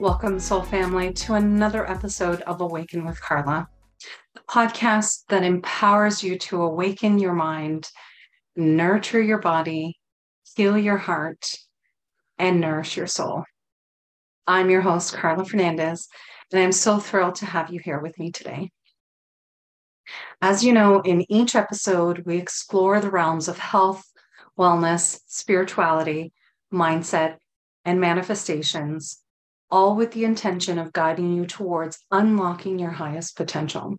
Welcome, Soul Family, to another episode of Awaken with Carla, the podcast that empowers you to awaken your mind, nurture your body, heal your heart, and nourish your soul. I'm your host, Carla Fernandez, and I'm so thrilled to have you here with me today. As you know, in each episode, we explore the realms of health, wellness, spirituality, mindset, and manifestations all with the intention of guiding you towards unlocking your highest potential.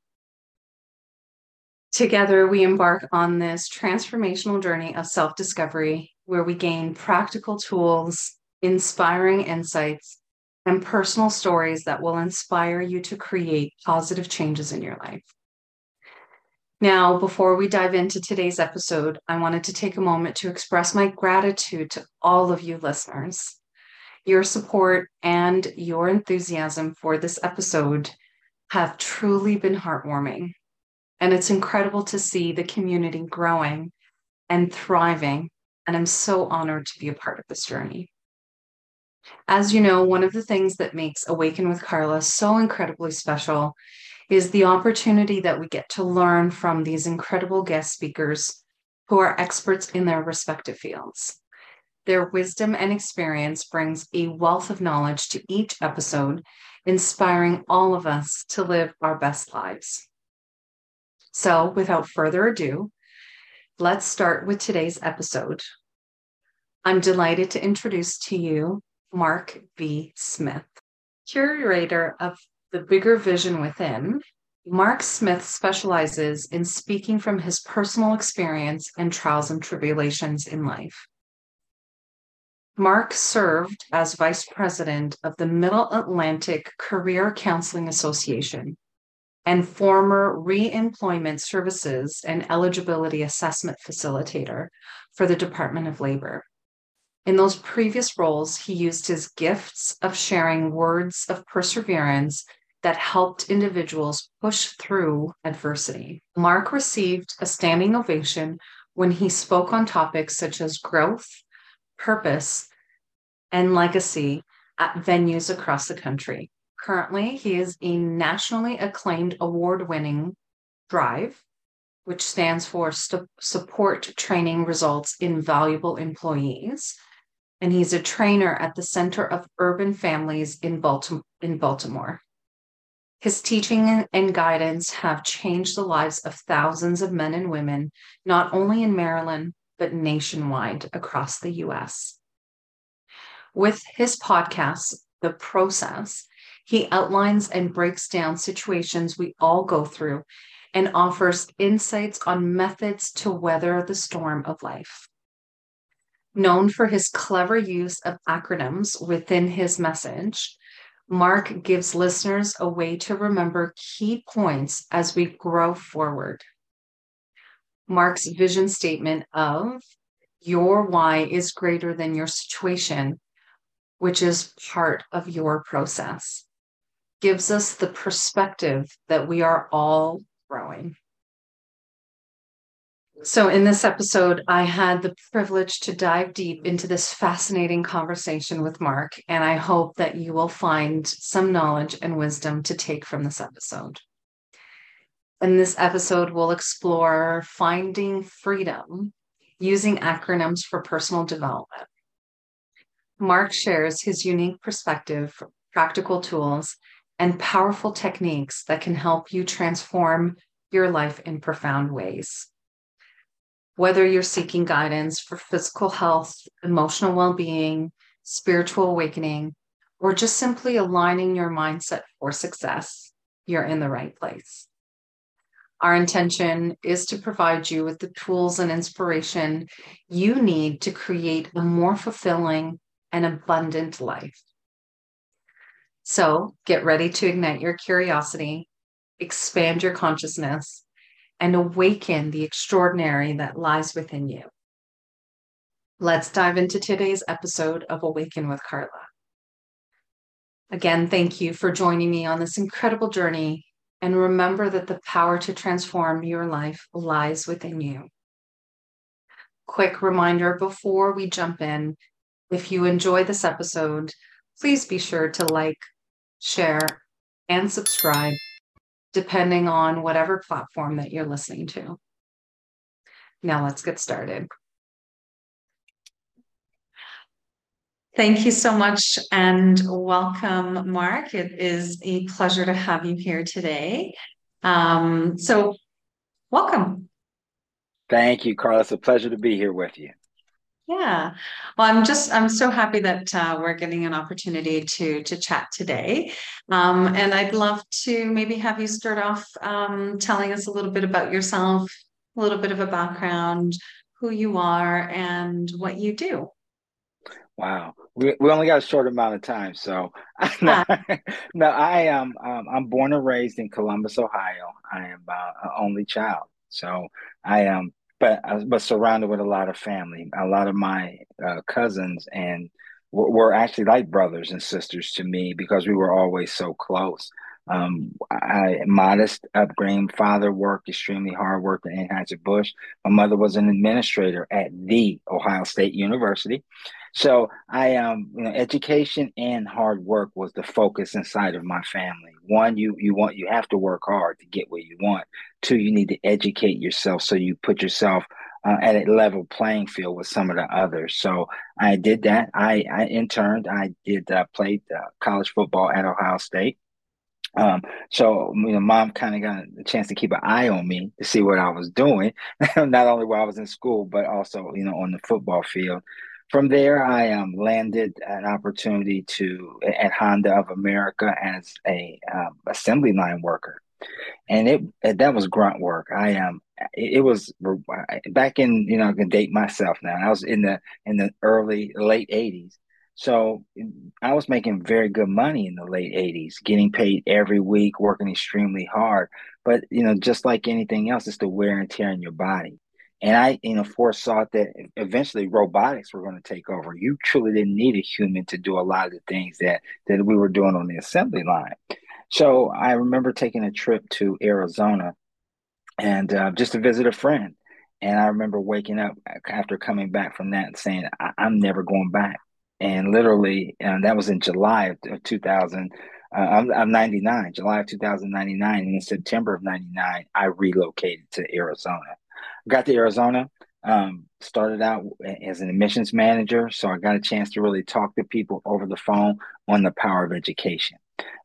Together, we embark on this transformational journey of self discovery where we gain practical tools, inspiring insights, and personal stories that will inspire you to create positive changes in your life. Now, before we dive into today's episode, I wanted to take a moment to express my gratitude to all of you listeners. Your support and your enthusiasm for this episode have truly been heartwarming. And it's incredible to see the community growing and thriving. And I'm so honored to be a part of this journey. As you know, one of the things that makes Awaken with Carla so incredibly special is the opportunity that we get to learn from these incredible guest speakers who are experts in their respective fields. Their wisdom and experience brings a wealth of knowledge to each episode, inspiring all of us to live our best lives. So, without further ado, let's start with today's episode. I'm delighted to introduce to you Mark V. Smith, curator of The Bigger Vision Within. Mark Smith specializes in speaking from his personal experience and trials and tribulations in life. Mark served as vice president of the Middle Atlantic Career Counseling Association and former reemployment services and eligibility assessment facilitator for the Department of Labor. In those previous roles, he used his gifts of sharing words of perseverance that helped individuals push through adversity. Mark received a standing ovation when he spoke on topics such as growth, purpose, and legacy at venues across the country. Currently, he is a nationally acclaimed award winning DRIVE, which stands for St- Support Training Results in Valuable Employees. And he's a trainer at the Center of Urban Families in Baltimore. In Baltimore. His teaching and guidance have changed the lives of thousands of men and women, not only in Maryland, but nationwide across the US. With his podcast, The Process, he outlines and breaks down situations we all go through and offers insights on methods to weather the storm of life. Known for his clever use of acronyms within his message, Mark gives listeners a way to remember key points as we grow forward. Mark's vision statement of your why is greater than your situation which is part of your process, gives us the perspective that we are all growing. So, in this episode, I had the privilege to dive deep into this fascinating conversation with Mark, and I hope that you will find some knowledge and wisdom to take from this episode. In this episode, we'll explore finding freedom using acronyms for personal development. Mark shares his unique perspective, practical tools, and powerful techniques that can help you transform your life in profound ways. Whether you're seeking guidance for physical health, emotional well being, spiritual awakening, or just simply aligning your mindset for success, you're in the right place. Our intention is to provide you with the tools and inspiration you need to create a more fulfilling an abundant life. So get ready to ignite your curiosity, expand your consciousness, and awaken the extraordinary that lies within you. Let's dive into today's episode of Awaken with Carla. Again, thank you for joining me on this incredible journey. And remember that the power to transform your life lies within you. Quick reminder before we jump in if you enjoy this episode, please be sure to like, share, and subscribe, depending on whatever platform that you're listening to. Now let's get started. Thank you so much and welcome, Mark. It is a pleasure to have you here today. Um, so, welcome. Thank you, Carla. It's a pleasure to be here with you. Yeah. Well, I'm just I'm so happy that uh, we're getting an opportunity to to chat today, um, and I'd love to maybe have you start off um, telling us a little bit about yourself, a little bit of a background, who you are, and what you do. Wow, we, we only got a short amount of time, so no, no, I am um, I'm born and raised in Columbus, Ohio. I am uh, an only child, so I am but but surrounded with a lot of family. A lot of my uh, cousins and were, were, actually like brothers and sisters to me because we were always so close. Um, I modest upbringing. Father worked extremely hard, worked at Anheuser Busch. My mother was an administrator at the Ohio State University. So I um you know education and hard work was the focus inside of my family. One, you you want you have to work hard to get what you want. Two, you need to educate yourself so you put yourself uh, at a level playing field with some of the others. So I did that. I, I interned. I did uh, played uh, college football at Ohio State. Um, so you know, mom kind of got a chance to keep an eye on me to see what I was doing, not only while I was in school, but also you know on the football field. From there, I um, landed an opportunity to at Honda of America as a um, assembly line worker, and it that was grunt work. I am. Um, it, was back in you know I can date myself now. I was in the in the early late '80s, so I was making very good money in the late 80s, getting paid every week, working extremely hard. But, you know, just like anything else, it's the wear and tear in your body. And I, you know, foresaw that eventually robotics were going to take over. You truly didn't need a human to do a lot of the things that that we were doing on the assembly line. So I remember taking a trip to Arizona and uh, just to visit a friend. And I remember waking up after coming back from that and saying, I- am never going back. And literally, and that was in July of 2000. Uh, I'm, I'm 99, July of 2099. And in September of 99, I relocated to Arizona got to Arizona. Um, started out as an admissions manager, so I got a chance to really talk to people over the phone on the power of education.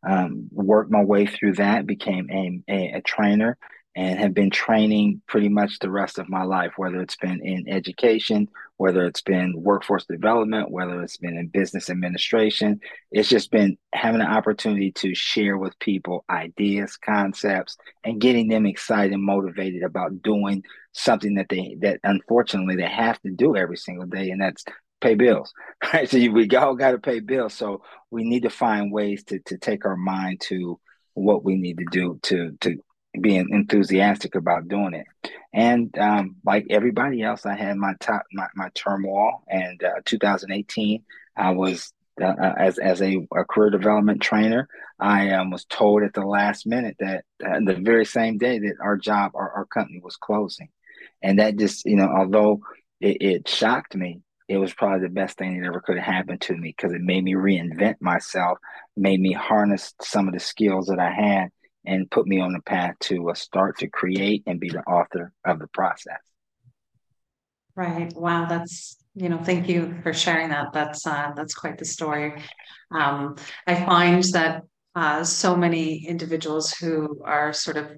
Um, worked my way through that, became a, a, a trainer, and have been training pretty much the rest of my life, whether it's been in education, whether it's been workforce development, whether it's been in business administration. It's just been having an opportunity to share with people ideas, concepts, and getting them excited and motivated about doing something that they that unfortunately they have to do every single day, and that's pay bills. Right. So we all got to pay bills. So we need to find ways to to take our mind to what we need to do to to being enthusiastic about doing it. And um, like everybody else, I had my top my, my turmoil. And uh, 2018, I was uh, uh, as as a, a, career development trainer, I um, was told at the last minute that uh, the very same day that our job, our, our company was closing, and that just you know, although it, it shocked me, it was probably the best thing that ever could have happened to me because it made me reinvent myself, made me harness some of the skills that I had and put me on the path to uh, start to create and be the author of the process. Right. Wow. That's you know. Thank you for sharing that. That's uh, that's quite the story. Um, I find that uh, so many individuals who are sort of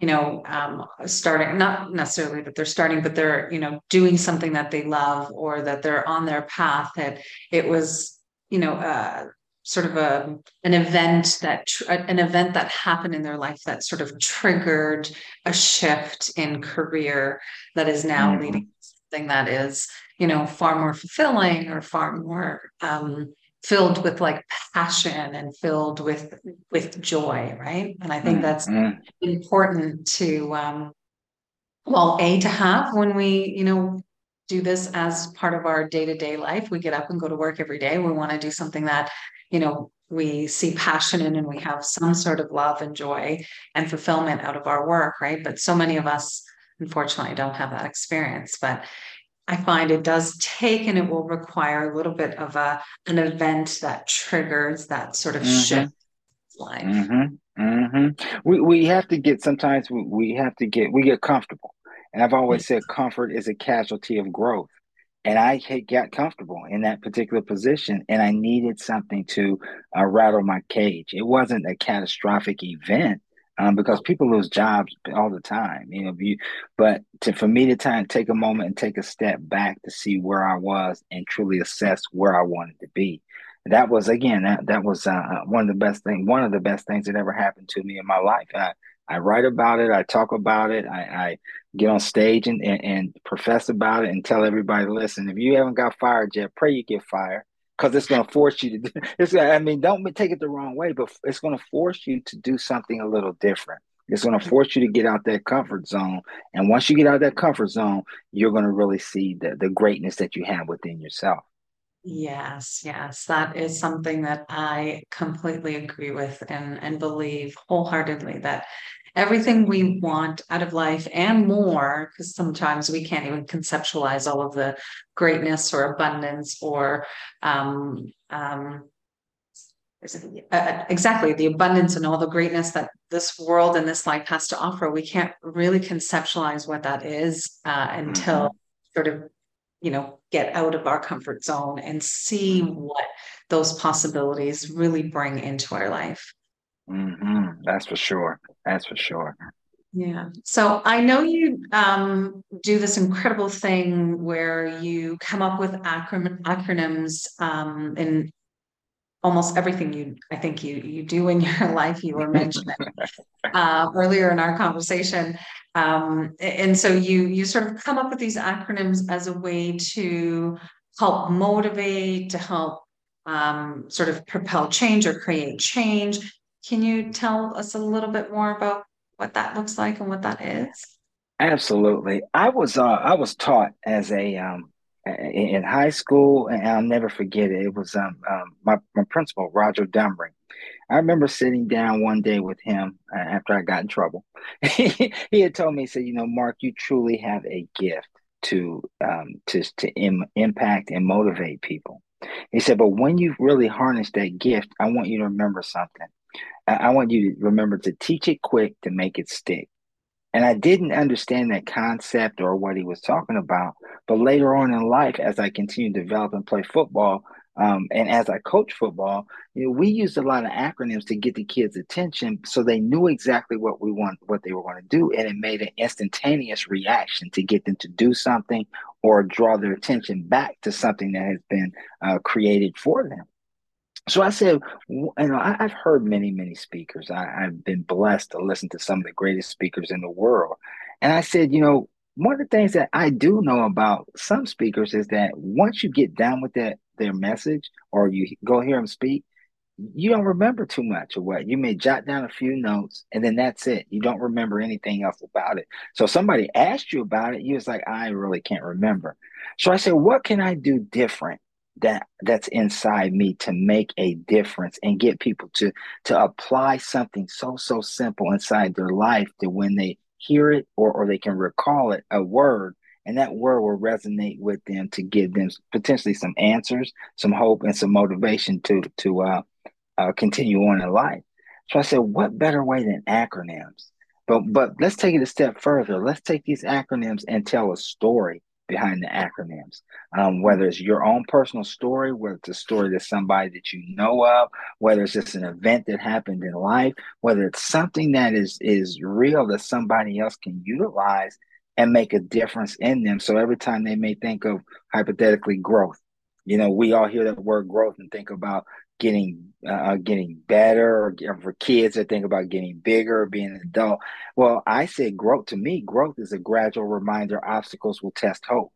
you know um, starting not necessarily that they're starting but they're you know doing something that they love or that they're on their path that it was you know uh, sort of a an event that an event that happened in their life that sort of triggered a shift in career that is now mm-hmm. leading to something that is you know far more fulfilling or far more um, filled with like passion and filled with with joy right and i think that's mm-hmm. important to um well a to have when we you know do this as part of our day-to-day life we get up and go to work every day we want to do something that you know we see passion in and we have some sort of love and joy and fulfillment out of our work right but so many of us unfortunately don't have that experience but I find it does take and it will require a little bit of a an event that triggers that sort of mm-hmm. shift life. Mm-hmm. Mm-hmm. We we have to get sometimes we, we have to get we get comfortable. And I've always said comfort is a casualty of growth. And I had got comfortable in that particular position, and I needed something to uh, rattle my cage. It wasn't a catastrophic event, um, because people lose jobs all the time. You know, you, but to for me to time take a moment and take a step back to see where I was and truly assess where I wanted to be. That was again that that was uh, one of the best thing, one of the best things that ever happened to me in my life. I I write about it, I talk about it, I, I get on stage and, and, and profess about it and tell everybody, listen, if you haven't got fired yet, pray you get fired because it's going to force you to. do It's. I mean, don't take it the wrong way, but it's going to force you to do something a little different. It's going to force you to get out that comfort zone, and once you get out that comfort zone, you're going to really see the the greatness that you have within yourself. Yes, yes, that is something that I completely agree with and and believe wholeheartedly that everything we want out of life and more, because sometimes we can't even conceptualize all of the greatness or abundance or um, um, uh, exactly the abundance and all the greatness that this world and this life has to offer. We can't really conceptualize what that is uh, until mm-hmm. sort of you know get out of our comfort zone and see what those possibilities really bring into our life. Mm-hmm. That's for sure. That's for sure. Yeah. So I know you um, do this incredible thing where you come up with acron- acronyms um, in almost everything you I think you you do in your life. You were mentioning uh, earlier in our conversation, um, and so you you sort of come up with these acronyms as a way to help motivate, to help um, sort of propel change or create change. Can you tell us a little bit more about what that looks like and what that is? Absolutely. I was uh, I was taught as a um, in high school, and I'll never forget it. It was um, um, my my principal Roger Dumring. I remember sitting down one day with him uh, after I got in trouble. he had told me, he said, "You know, Mark, you truly have a gift to um, to to Im- impact and motivate people." He said, "But when you really harness that gift, I want you to remember something. I want you to remember to teach it quick to make it stick. And I didn't understand that concept or what he was talking about. But later on in life, as I continued to develop and play football, um, and as I coach football, you know, we used a lot of acronyms to get the kids' attention, so they knew exactly what we want, what they were going to do, and it made an instantaneous reaction to get them to do something or draw their attention back to something that has been uh, created for them. So I said, you know, I, have heard many, many speakers. I, I've been blessed to listen to some of the greatest speakers in the world. And I said, you know, one of the things that I do know about some speakers is that once you get down with that their message or you go hear them speak, you don't remember too much of what you may jot down a few notes and then that's it. You don't remember anything else about it. So somebody asked you about it, you was like, I really can't remember. So I said, what can I do different that that's inside me to make a difference and get people to to apply something so so simple inside their life that when they hear it or, or they can recall it a word and that word will resonate with them to give them potentially some answers some hope and some motivation to to uh, uh, continue on in life. So i said what better way than acronyms? But but let's take it a step further. Let's take these acronyms and tell a story behind the acronyms. Um, whether it's your own personal story, whether it's a story that somebody that you know of, whether it's just an event that happened in life, whether it's something that is is real that somebody else can utilize and make a difference in them. So every time they may think of hypothetically growth, you know, we all hear that word growth and think about getting uh, getting better or for kids that think about getting bigger being an adult. Well i say growth to me growth is a gradual reminder obstacles will test hope.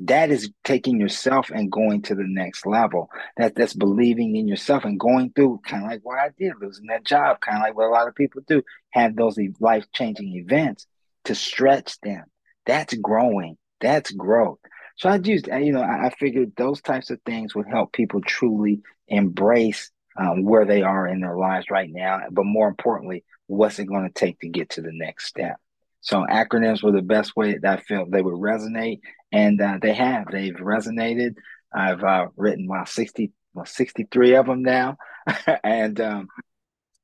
That is taking yourself and going to the next level. That that's believing in yourself and going through kind of like what i did losing that job kind of like what a lot of people do have those life-changing events to stretch them. That's growing. That's growth. So I just, you know, I, figured those types of things would help people truly embrace um, where they are in their lives right now, but more importantly, what's it going to take to get to the next step? So acronyms were the best way that I felt they would resonate, and uh, they have. They've resonated. I've uh, written well 60, well, 63 of them now, and um,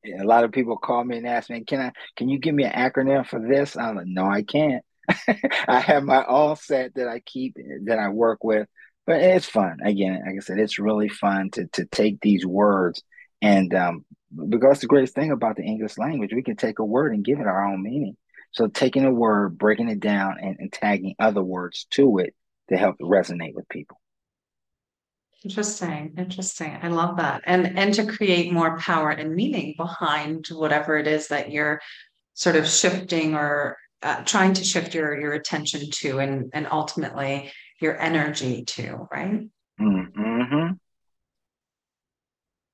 a lot of people call me and ask me, "Can I? Can you give me an acronym for this?" I'm like, "No, I can't." I have my all set that I keep that I work with, but it's fun. Again, like I said, it's really fun to to take these words and um, because the greatest thing about the English language, we can take a word and give it our own meaning. So taking a word, breaking it down, and, and tagging other words to it to help resonate with people. Interesting, interesting. I love that. And and to create more power and meaning behind whatever it is that you're sort of shifting or uh, trying to shift your your attention to and and ultimately your energy to, right? Mm-hmm.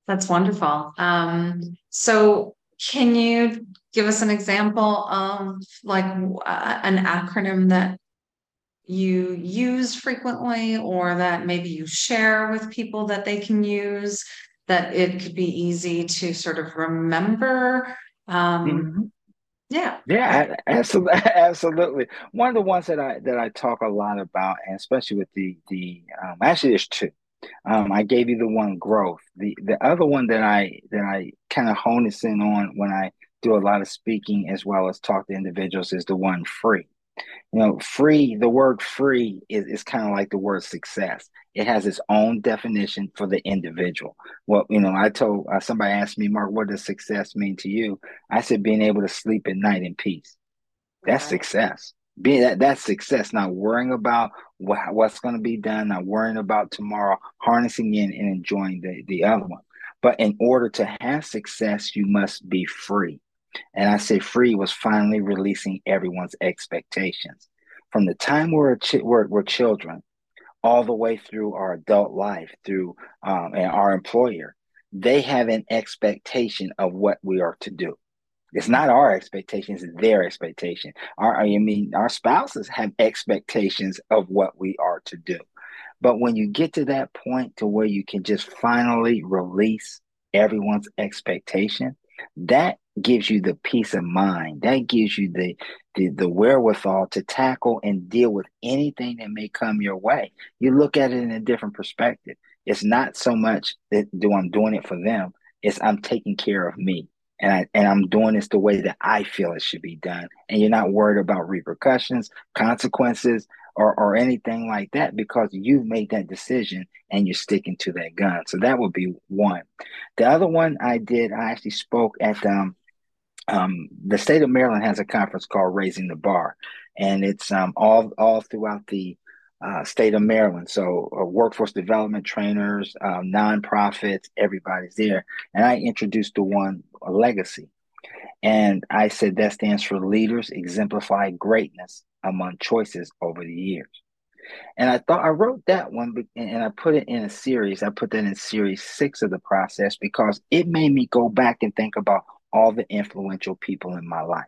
That's wonderful. Um, so can you give us an example of like uh, an acronym that you use frequently or that maybe you share with people that they can use that it could be easy to sort of remember um, mm-hmm. Yeah. Yeah absolutely absolutely. One of the ones that i that i talk a lot about and especially with the the um, actually there's two. Um, I gave you the one growth. The the other one that I that I kind of hone this in on when I do a lot of speaking as well as talk to individuals is the one free you know free the word free is, is kind of like the word success. It has its own definition for the individual. Well you know i told uh, somebody asked me mark what does success mean to you? I said being able to sleep at night in peace. That's right. success. Being that that's success. Not worrying about what, what's going to be done not worrying about tomorrow harnessing in and enjoying the, the other one. But in order to have success you must be free and I say free was finally releasing everyone's expectations. From the time we're, ch- we're, we're children all the way through our adult life, through um, and our employer, they have an expectation of what we are to do. It's not our expectations, it's their expectation. Our, I mean, our spouses have expectations of what we are to do. But when you get to that point to where you can just finally release everyone's expectation, that gives you the peace of mind. That gives you the, the the wherewithal to tackle and deal with anything that may come your way. You look at it in a different perspective. It's not so much that do I'm doing it for them. It's I'm taking care of me. And I and I'm doing this the way that I feel it should be done. And you're not worried about repercussions, consequences, or, or anything like that because you've made that decision and you're sticking to that gun. So that would be one. The other one I did, I actually spoke at um, um, the state of Maryland has a conference called Raising the Bar, and it's um, all all throughout the uh, state of Maryland. So uh, workforce development trainers, uh, nonprofits, everybody's there. And I introduced the one legacy, and I said that stands for leaders exemplify greatness among choices over the years. And I thought I wrote that one and I put it in a series. I put that in series six of the process because it made me go back and think about all the influential people in my life.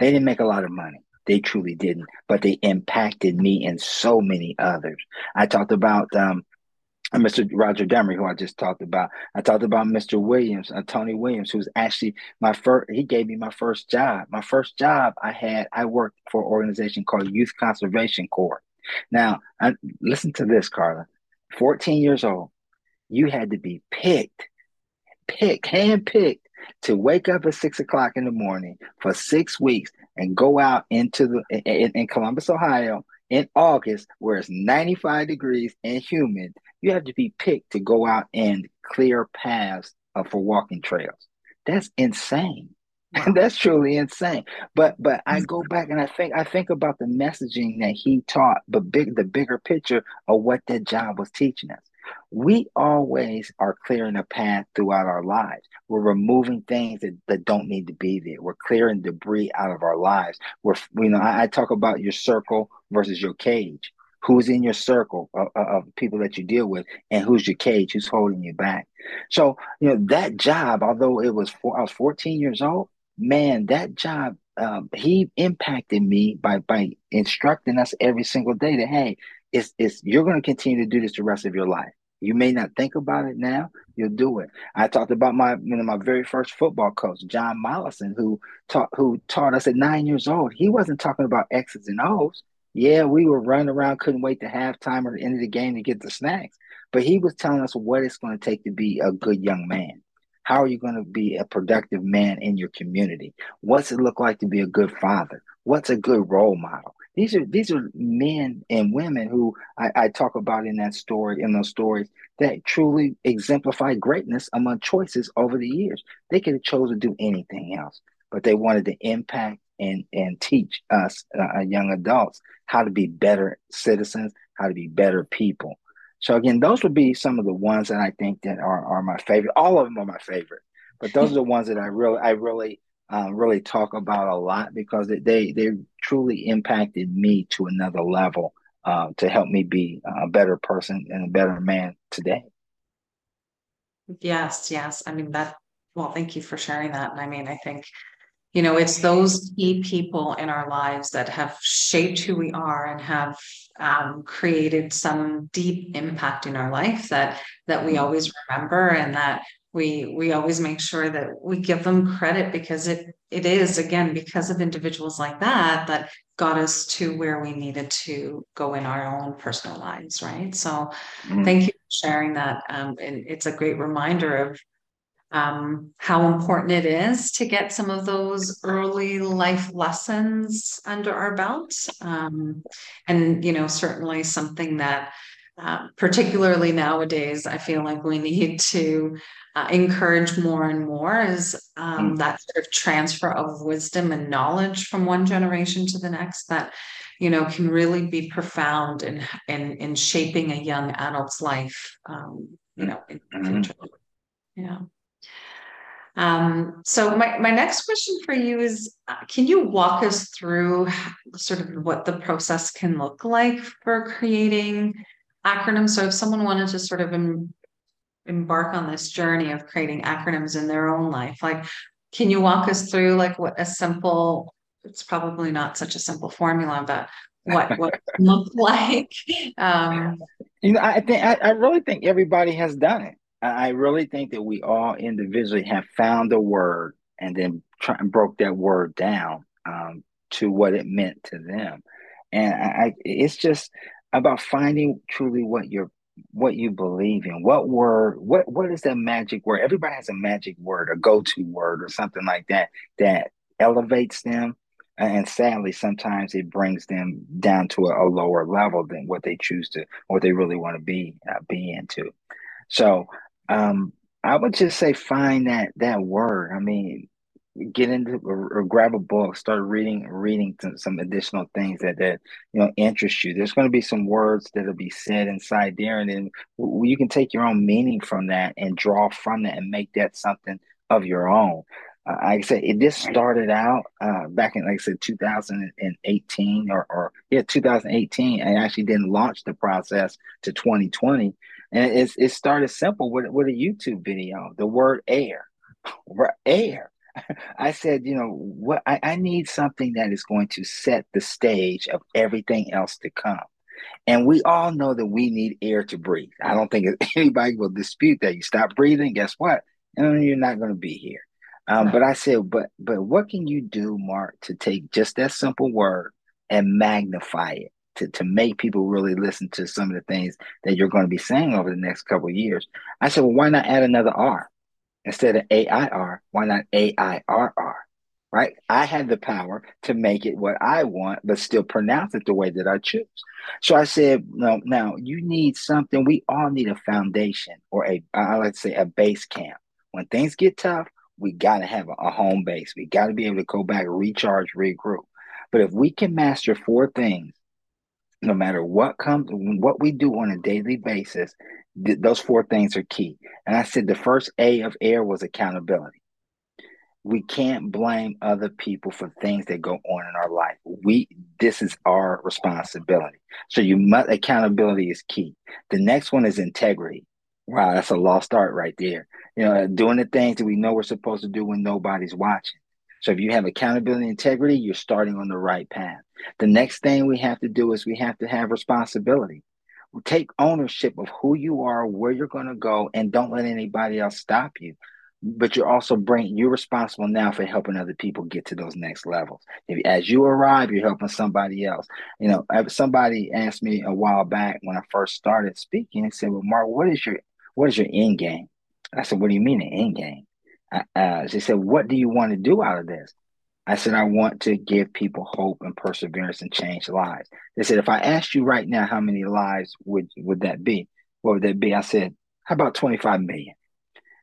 They didn't make a lot of money. They truly didn't, but they impacted me and so many others. I talked about um, Mr. Roger Demery, who I just talked about. I talked about Mr. Williams, uh, Tony Williams, who's actually my first. He gave me my first job. My first job I had, I worked for an organization called Youth Conservation Corps. Now, I, listen to this, Carla. 14 years old, you had to be picked, picked, handpicked to wake up at six o'clock in the morning for six weeks and go out into the in, in Columbus, Ohio, in August, where it's 95 degrees and humid you have to be picked to go out and clear paths for walking trails. That's insane. Wow. That's truly insane. But but I go back and I think I think about the messaging that he taught, but big the bigger picture of what that job was teaching us. We always are clearing a path throughout our lives. We're removing things that, that don't need to be there. We're clearing debris out of our lives. We're you know I, I talk about your circle versus your cage who's in your circle of, of, people that you deal with and who's your cage who's holding you back so you know that job although it was four, i was 14 years old man that job um, he impacted me by by instructing us every single day that hey it's, it's you're going to continue to do this the rest of your life You may not think about it now, you'll do it. I talked about my you know my very first football coach, John Mollison, who taught who taught us at nine years old. He wasn't talking about X's and O's. Yeah, we were running around, couldn't wait to halftime or the end of the game to get the snacks. But he was telling us what it's going to take to be a good young man. How are you going to be a productive man in your community? What's it look like to be a good father? What's a good role model? These are these are men and women who I, I talk about in that story, in those stories, that truly exemplify greatness among choices over the years. They could have chosen to do anything else, but they wanted to impact and and teach us uh, young adults how to be better citizens, how to be better people. So again, those would be some of the ones that I think that are, are my favorite. All of them are my favorite, but those are the ones that I really I really um, really talk about a lot because they they truly impacted me to another level uh, to help me be a better person and a better man today. Yes, yes. I mean that. Well, thank you for sharing that. And I mean, I think you know it's those key people in our lives that have shaped who we are and have um, created some deep impact in our life that that we mm-hmm. always remember and that we we always make sure that we give them credit because it it is again because of individuals like that that got us to where we needed to go in our own personal lives right so mm-hmm. thank you for sharing that um, and it's a great reminder of um, how important it is to get some of those early life lessons under our belt um, and you know certainly something that uh, particularly nowadays i feel like we need to uh, encourage more and more is um, mm. that sort of transfer of wisdom and knowledge from one generation to the next that you know can really be profound in in, in shaping a young adult's life um, you know in, mm. yeah um, so my, my next question for you is uh, can you walk us through sort of what the process can look like for creating acronyms. So if someone wanted to sort of embark on this journey of creating acronyms in their own life like can you walk us through like what a simple it's probably not such a simple formula but what what look like? Um you know i think I, I really think everybody has done it. I really think that we all individually have found a word and then try and broke that word down um, to what it meant to them. And I, it's just about finding truly what your what you believe in. What word? What what is that magic word? Everybody has a magic word, a go-to word, or something like that that elevates them. And sadly, sometimes it brings them down to a, a lower level than what they choose to, what they really want to be uh, be into. So, um, I would just say find that that word. I mean, get into or, or, grab a book, start reading reading some some additional things that that you know interest you. There's going to be some words that'll be said inside there, and then you can take your own meaning from that and draw from that and make that something of your own. Uh, like I said, it just started out uh, back in, like I said, 2018 or, or yeah, 2018. I actually didn't launch the process to 2020, and it's it started simple with with a YouTube video. The word air, air I said, you know, what I, I need something that is going to set the stage of everything else to come. And we all know that we need air to breathe. I don't think anybody will dispute that. You stop breathing, guess what? And you're not going to be here. Um, but I said, but but what can you do, Mark, to take just that simple word and magnify it to, to make people really listen to some of the things that you're going to be saying over the next couple of years? I said, well, why not add another R? Instead of AIR, why not AIRR? Right? I have the power to make it what I want, but still pronounce it the way that I choose. So I said, no, now you need something. We all need a foundation or a, I like to say, a base camp. When things get tough, we got to have a, a home base. We got to be able to go back, recharge, regroup. But if we can master four things, no matter what comes, what we do on a daily basis, th- those four things are key. And I said the first A of air was accountability. We can't blame other people for things that go on in our life. We this is our responsibility. So you must accountability is key. The next one is integrity. Wow, that's a lost art right there. You know, doing the things that we know we're supposed to do when nobody's watching. So if you have accountability integrity, you're starting on the right path. The next thing we have to do is we have to have responsibility take ownership of who you are, where you're going to go, and don't let anybody else stop you. But you're also bring you're responsible now for helping other people get to those next levels. If, as you arrive, you're helping somebody else. You know, somebody asked me a while back when I first started speaking and said, "Well, Mark, what is your what is your end game?" I said, "What do you mean an end game?" Uh, she said, "What do you want to do out of this?" I said, I want to give people hope and perseverance and change lives. They said, if I asked you right now, how many lives would, would that be? What would that be? I said, how about 25 million?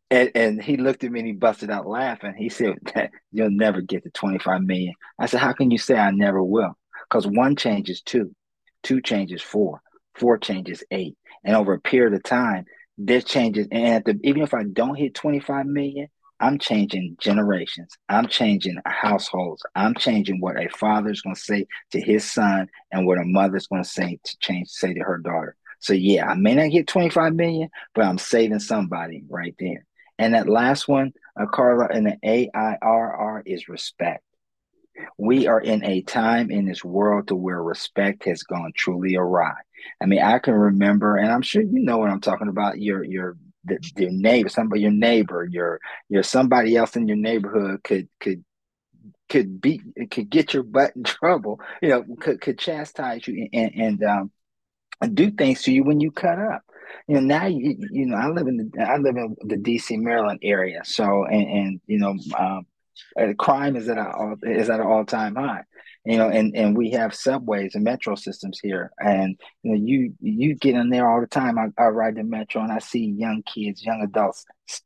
And, and he looked at me and he busted out laughing. He said, You'll never get to 25 million. I said, How can you say I never will? Because one changes two, two changes four, four changes eight. And over a period of time, this changes. And the, even if I don't hit 25 million, I'm changing generations. I'm changing households. I'm changing what a father's going to say to his son and what a mother's going to say to change say to her daughter. So yeah, I may not get 25 million, but I'm saving somebody right there. And that last one, uh, Carla, and the AIRR is respect. We are in a time in this world to where respect has gone truly awry. I mean, I can remember, and I'm sure you know what I'm talking about. Your your the, your neighbor, somebody, your neighbor, your your somebody else in your neighborhood could could could beat could get your butt in trouble. You know, could could chastise you and and um, do things to you when you cut up. You know, now you you know I live in the I live in the D.C. Maryland area, so and and you know um, crime is at a is at an all time high you know, and and we have subways and metro systems here, and you know, you you get in there all the time. I, I ride the metro and I see young kids, young adults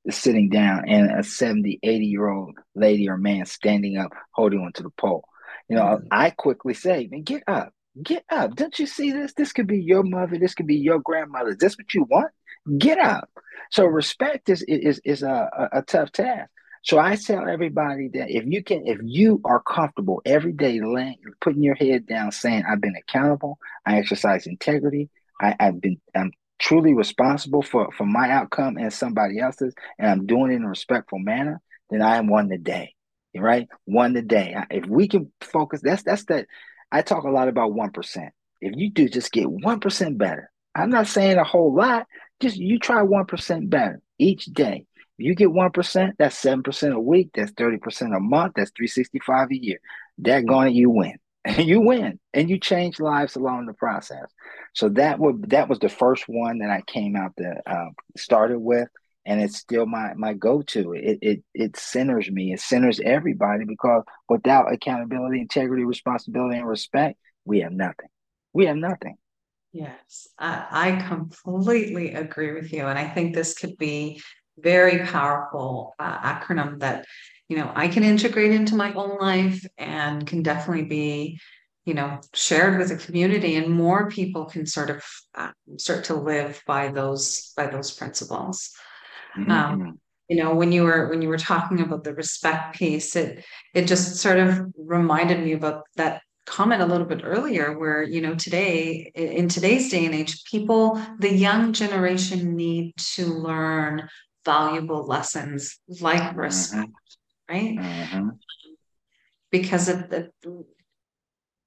sitting down, and a 70, 80 year old lady or man standing up, holding onto the pole. You know, mm-hmm. I quickly say, "Man, get up, get up! Don't you see this? This could be your mother. This could be your grandmother. Is this what you want? Get up!" So respect is is is a, a, a tough task. So I tell everybody that if you can, if you are comfortable every day laying, putting your head down, saying, "I've been accountable, I exercise integrity, I, have been, I'm truly responsible for for my outcome and somebody else's, and I'm doing it in a respectful manner," then I am one today, right? One today. If we can focus, that's that's that. I talk a lot about one percent. If you do just get one percent better, I'm not saying a whole lot. Just you try one percent better each day you get 1%, that's 7% a week, that's 30% a month, that's 365 a year. That going you win. And you win and you change lives along the process. So that that was the first one that I came out that uh, started with, and it's still my my go to. It it it centers me. It centers everybody because without accountability, integrity, responsibility, and respect, we have nothing. We have nothing. Yes, I, I completely agree with you, and I think this could be very powerful uh, acronym that you know I can integrate into my own life and can definitely be you know shared with the community and more people can sort of uh, start to live by those by those principles mm-hmm. um, you know when you were when you were talking about the respect piece it it just sort of reminded me about that comment a little bit earlier where you know today in today's day and age people the young generation need to learn valuable lessons like mm-hmm. respect, right? Mm-hmm. Because of the,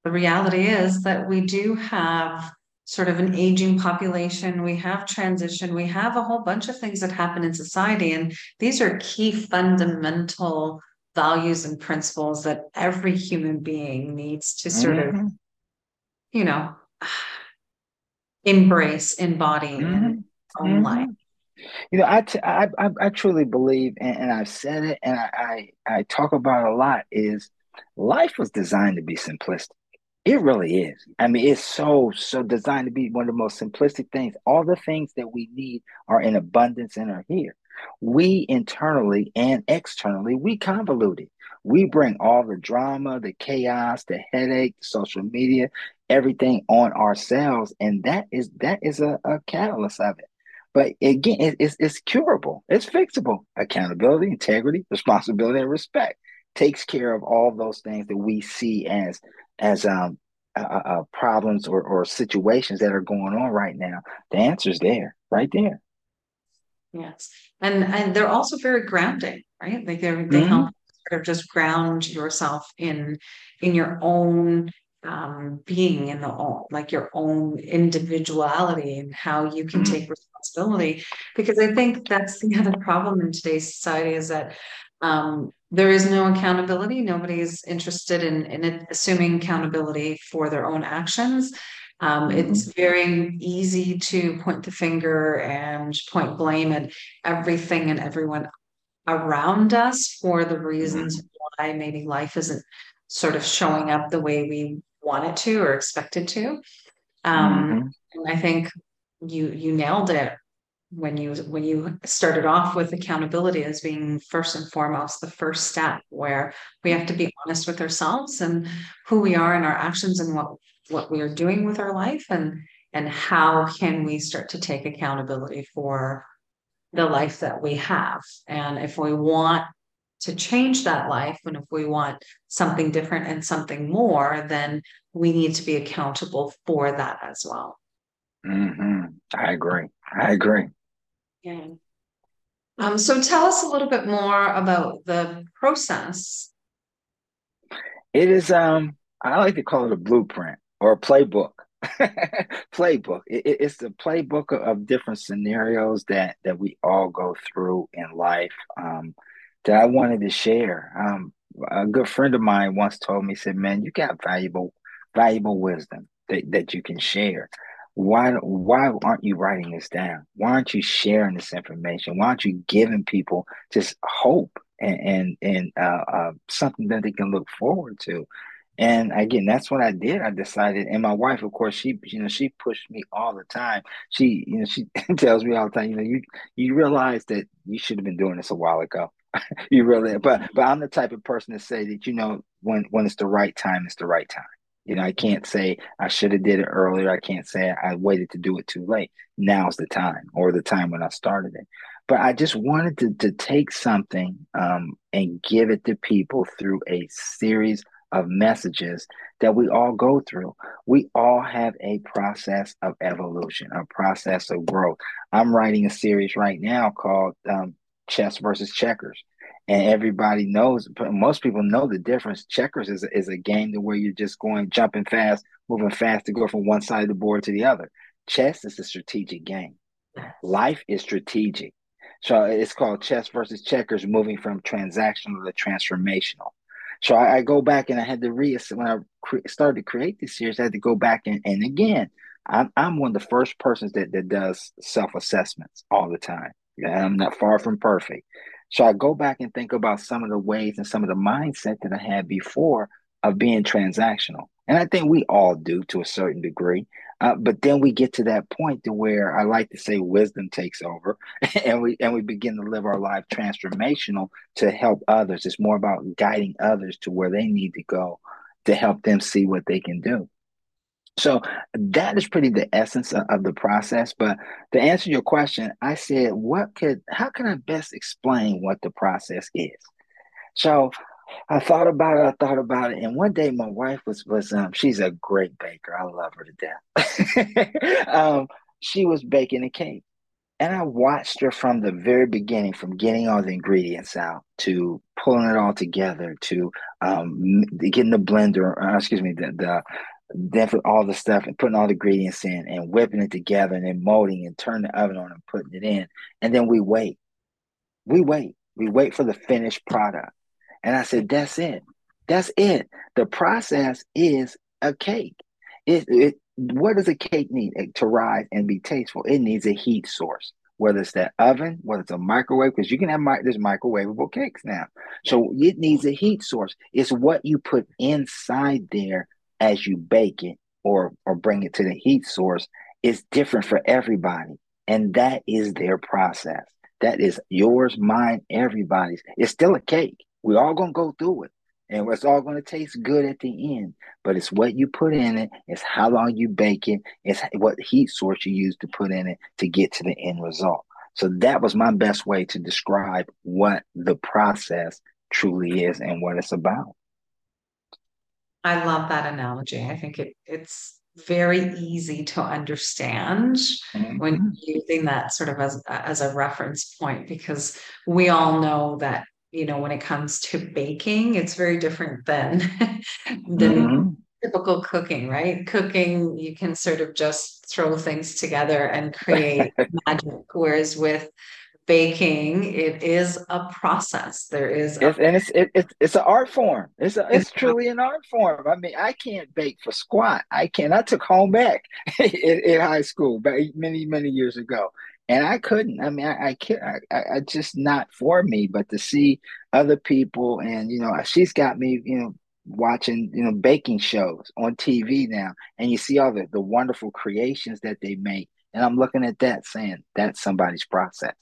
the reality is that we do have sort of an aging population, we have transition, we have a whole bunch of things that happen in society. And these are key fundamental values and principles that every human being needs to sort mm-hmm. of, you know, embrace, embody mm-hmm. in own mm-hmm. life. You know, I, t- I, I, truly believe, and, and, I've said it, and I, I, I talk about a lot. Is life was designed to be simplistic. It really is. I mean, it's so so designed to be one of the most simplistic things. All the things that we need are in abundance and are here. We internally and externally we convolute it. We bring all the drama, the chaos, the headache, the social media, everything on ourselves, and that is that is a, a catalyst of it. But again, it, it's, it's curable. It's fixable. Accountability, integrity, responsibility, and respect takes care of all those things that we see as as um uh, uh, problems or, or situations that are going on right now. The answer is there, right there. Yes, and and they're also very grounding, right? Like they they mm-hmm. help sort of just ground yourself in in your own um, being in the own, like your own individuality and how you can mm-hmm. take responsibility. Because I think that's the other problem in today's society is that um, there is no accountability. Nobody is interested in, in assuming accountability for their own actions. Um, mm-hmm. It's very easy to point the finger and point blame at everything and everyone around us for the reasons mm-hmm. why maybe life isn't sort of showing up the way we want it to or expected to. Um, mm-hmm. And I think you you nailed it when you when you started off with accountability as being first and foremost the first step where we have to be honest with ourselves and who we are and our actions and what what we are doing with our life and and how can we start to take accountability for the life that we have. And if we want to change that life and if we want something different and something more then we need to be accountable for that as well mm-hmm. i agree. I agree. Yeah. Um, so tell us a little bit more about the process. It is um i like to call it a blueprint or a playbook. Playbook. It, it's the playbook of different scenarios that that we all go through in life um, that i wanted to share. Um, a good friend of mine once told me said man you got valuable valuable wisdom that, that you can share why why aren't you writing this down why aren't you sharing this information why aren't you giving people just hope and and, and uh, uh, something that they can look forward to and again, that's what I did. I decided, and my wife, of course, she, you know, she pushed me all the time. She, you know, she tells me all the time, you know, you you realize that you should have been doing this a while ago. you really, but but I'm the type of person to say that, you know, when when it's the right time, it's the right time. You know, I can't say I should have did it earlier. I can't say I waited to do it too late. Now's the time, or the time when I started it. But I just wanted to to take something um, and give it to people through a series of messages that we all go through. We all have a process of evolution, a process of growth. I'm writing a series right now called um, Chess versus Checkers. And everybody knows, most people know the difference. Checkers is is a game to where you're just going, jumping fast, moving fast to go from one side of the board to the other. Chess is a strategic game. Life is strategic. So it's called chess versus checkers, moving from transactional to transformational. So I, I, go back and I had to re when I cre- started to create this series, I had to go back and, and again, I'm I'm one of the first persons that that does self assessments all the time. I'm not far from perfect. So I go back and think about some of the ways and some of the mindset that I had before of being transactional. And I think we all do to a certain degree. Uh, but then we get to that point to where I like to say wisdom takes over, and we and we begin to live our life transformational to help others. It's more about guiding others to where they need to go to help them see what they can do. So that is pretty the essence of, of the process. But to answer your question, I said, what could how can I best explain what the process is? So I thought about it. I thought about it, and one day my wife was was um she's a great baker. I love her to death. um, she was baking a cake, and I watched her from the very beginning, from getting all the ingredients out to pulling it all together to um getting the blender. Uh, excuse me, the the for all the stuff and putting all the ingredients in and whipping it together and then molding and turning the oven on and putting it in, and then we wait. We wait. We wait for the finished product and I said, that's it. That's it. The process is a cake. It, it what does a cake need eh, to rise and be tasteful? It needs a heat source, whether it's that oven, whether it's a microwave, because you can have there's microwavable cakes now. So it needs a heat source. It's what you put inside there as you bake it or or bring it to the heat source is different for everybody, and that is their process. That is yours, mine, everybody's. It's still a cake. We're all gonna go through it. And it's all going to taste good at the end, but it's what you put in it, it's how long you bake it, it's what heat source you use to put in it to get to the end result. So that was my best way to describe what the process truly is and what it's about. I love that analogy. I think it, it's very easy to understand mm-hmm. when using that sort of as, as a reference point because we all know that you know when it comes to baking it's very different than than mm-hmm. typical cooking, right? Cooking, you can sort of just throw things together and create magic. Whereas with baking, it is a process. There is, a- it's, and it's it, it's it's an art form. It's a, it's truly an art form. I mean, I can't bake for squat. I can. I took home back in, in high school back many many years ago, and I couldn't. I mean, I, I can't. I, I just not for me. But to see other people, and you know, she's got me. You know, watching you know baking shows on TV now, and you see all the the wonderful creations that they make, and I'm looking at that saying that's somebody's process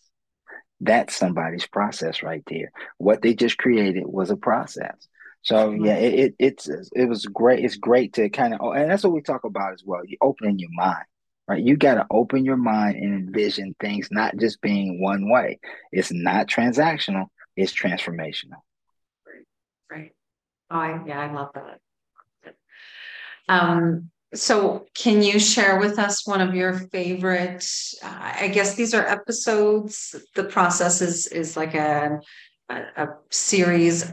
that's somebody's process right there. What they just created was a process. So yeah, it, it it's it was great. It's great to kind of, and that's what we talk about as well. You opening your mind, right? You got to open your mind and envision things not just being one way. It's not transactional. It's transformational. Right. Right. Oh, I, yeah, I love that. Um, so, can you share with us one of your favorite? Uh, I guess these are episodes. The process is is like a a, a series of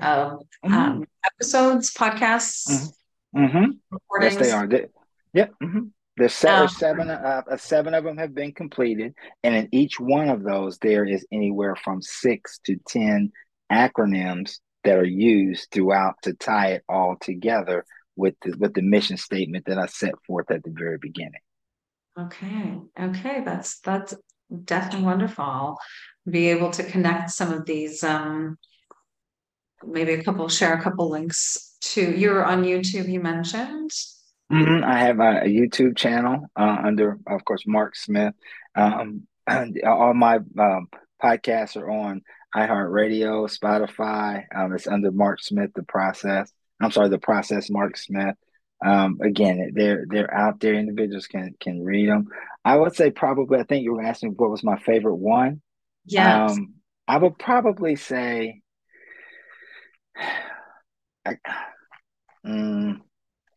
mm-hmm. um, episodes, podcasts, mm-hmm. mm-hmm. Yes, they are. They, yep. Mm-hmm. There's seven, um, seven, uh, uh, seven of them have been completed, and in each one of those, there is anywhere from six to ten acronyms that are used throughout to tie it all together with the, with the mission statement that I set forth at the very beginning. Okay. Okay. That's that's definitely wonderful. Be able to connect some of these um maybe a couple share a couple links to you're on YouTube you mentioned. Mm-hmm. I have a, a YouTube channel uh, under of course Mark Smith. Um, all my um, podcasts are on iHeartRadio, Spotify. Um, it's under Mark Smith, The Process. I'm sorry, the process, Mark Smith. Um, again, they're they're out there. Individuals can can read them. I would say probably. I think you were asking what was my favorite one. Yeah. Um, I would probably say. I, um,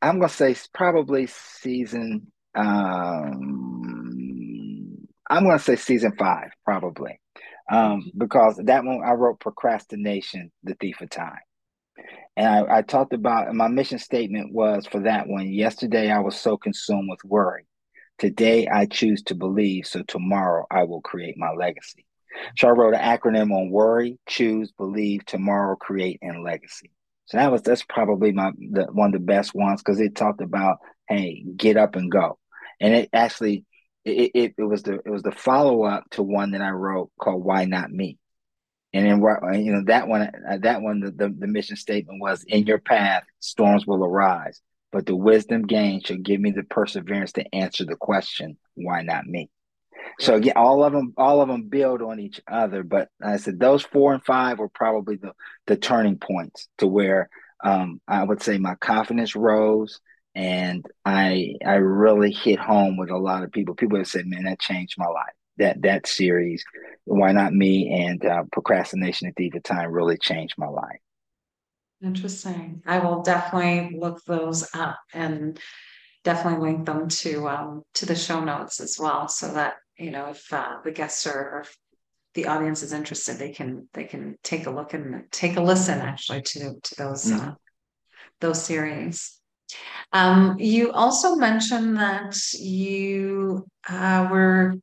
I'm gonna say probably season. Um, I'm gonna say season five, probably, um, mm-hmm. because that one I wrote procrastination, the thief of time. And I, I talked about my mission statement was for that one. Yesterday, I was so consumed with worry. Today, I choose to believe. So tomorrow, I will create my legacy. So I wrote an acronym on worry, choose, believe, tomorrow, create, and legacy. So that was that's probably my the, one of the best ones because it talked about hey, get up and go, and it actually it, it, it was the it was the follow up to one that I wrote called Why Not Me, and then you know that one, uh, that one, the, the, the mission statement was, "In your path, storms will arise, but the wisdom gained shall give me the perseverance to answer the question, why not me?" So again, all of them, all of them build on each other. But I said those four and five were probably the the turning points to where um, I would say my confidence rose, and I I really hit home with a lot of people. People have said, "Man, that changed my life." That that series, Why Not Me and uh, Procrastination at the Time really changed my life. Interesting. I will definitely look those up and definitely link them to um, to the show notes as well, so that you know if uh, the guests are, or the audience is interested, they can they can take a look and take a listen actually to to those mm-hmm. uh, those series. Um, you also mentioned that you uh, were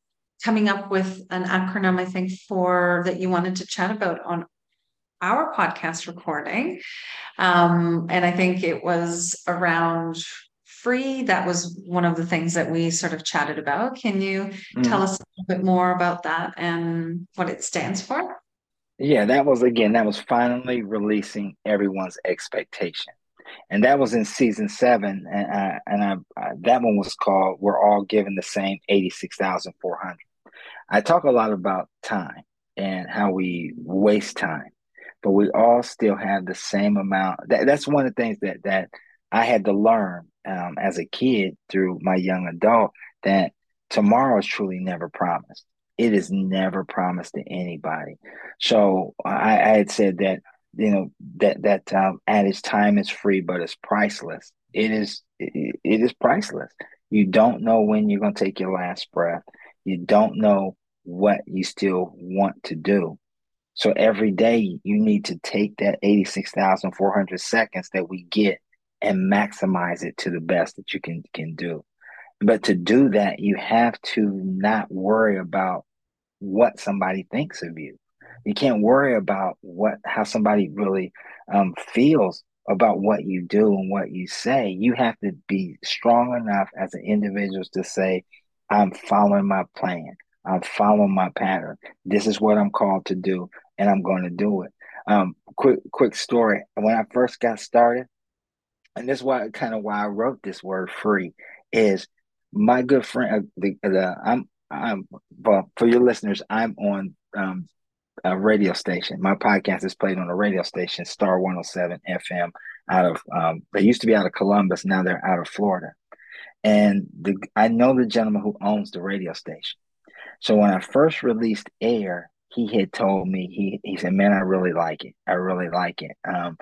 coming up with an acronym, I think, for that you wanted to chat about on our podcast recording. Um, and I think it was around free. That was one of the things that we sort of chatted about. Can you mm. tell us a little bit more about that and what it stands for? Yeah, that was again, that was finally releasing everyone's expectation. And that was in season seven. And, I, and I, I, that one was called We're All Given the Same 86,400. I talk a lot about time and how we waste time, but we all still have the same amount. That, that's one of the things that that I had to learn um, as a kid through my young adult that tomorrow is truly never promised. It is never promised to anybody. So I, I had said that you know that that um, its time is free, but it's priceless. It is it, it is priceless. You don't know when you're going to take your last breath you don't know what you still want to do. So every day you need to take that 86,400 seconds that we get and maximize it to the best that you can can do. But to do that, you have to not worry about what somebody thinks of you. You can't worry about what how somebody really um, feels about what you do and what you say. You have to be strong enough as an individual to say, "I'm following my plan. I'm following my pattern. This is what I'm called to do, and I'm going to do it." Um, quick quick story. When I first got started, and this is why kind of why I wrote this word "free" is my good friend. Uh, the, the I'm I'm well for your listeners. I'm on um, a radio station. My podcast is played on a radio station, Star 107 FM, out of um, they used to be out of Columbus, now they're out of Florida. And the I know the gentleman who owns the radio station. So when I first released Air, he had told me he he said, "Man, I really like it. I really like it. Um,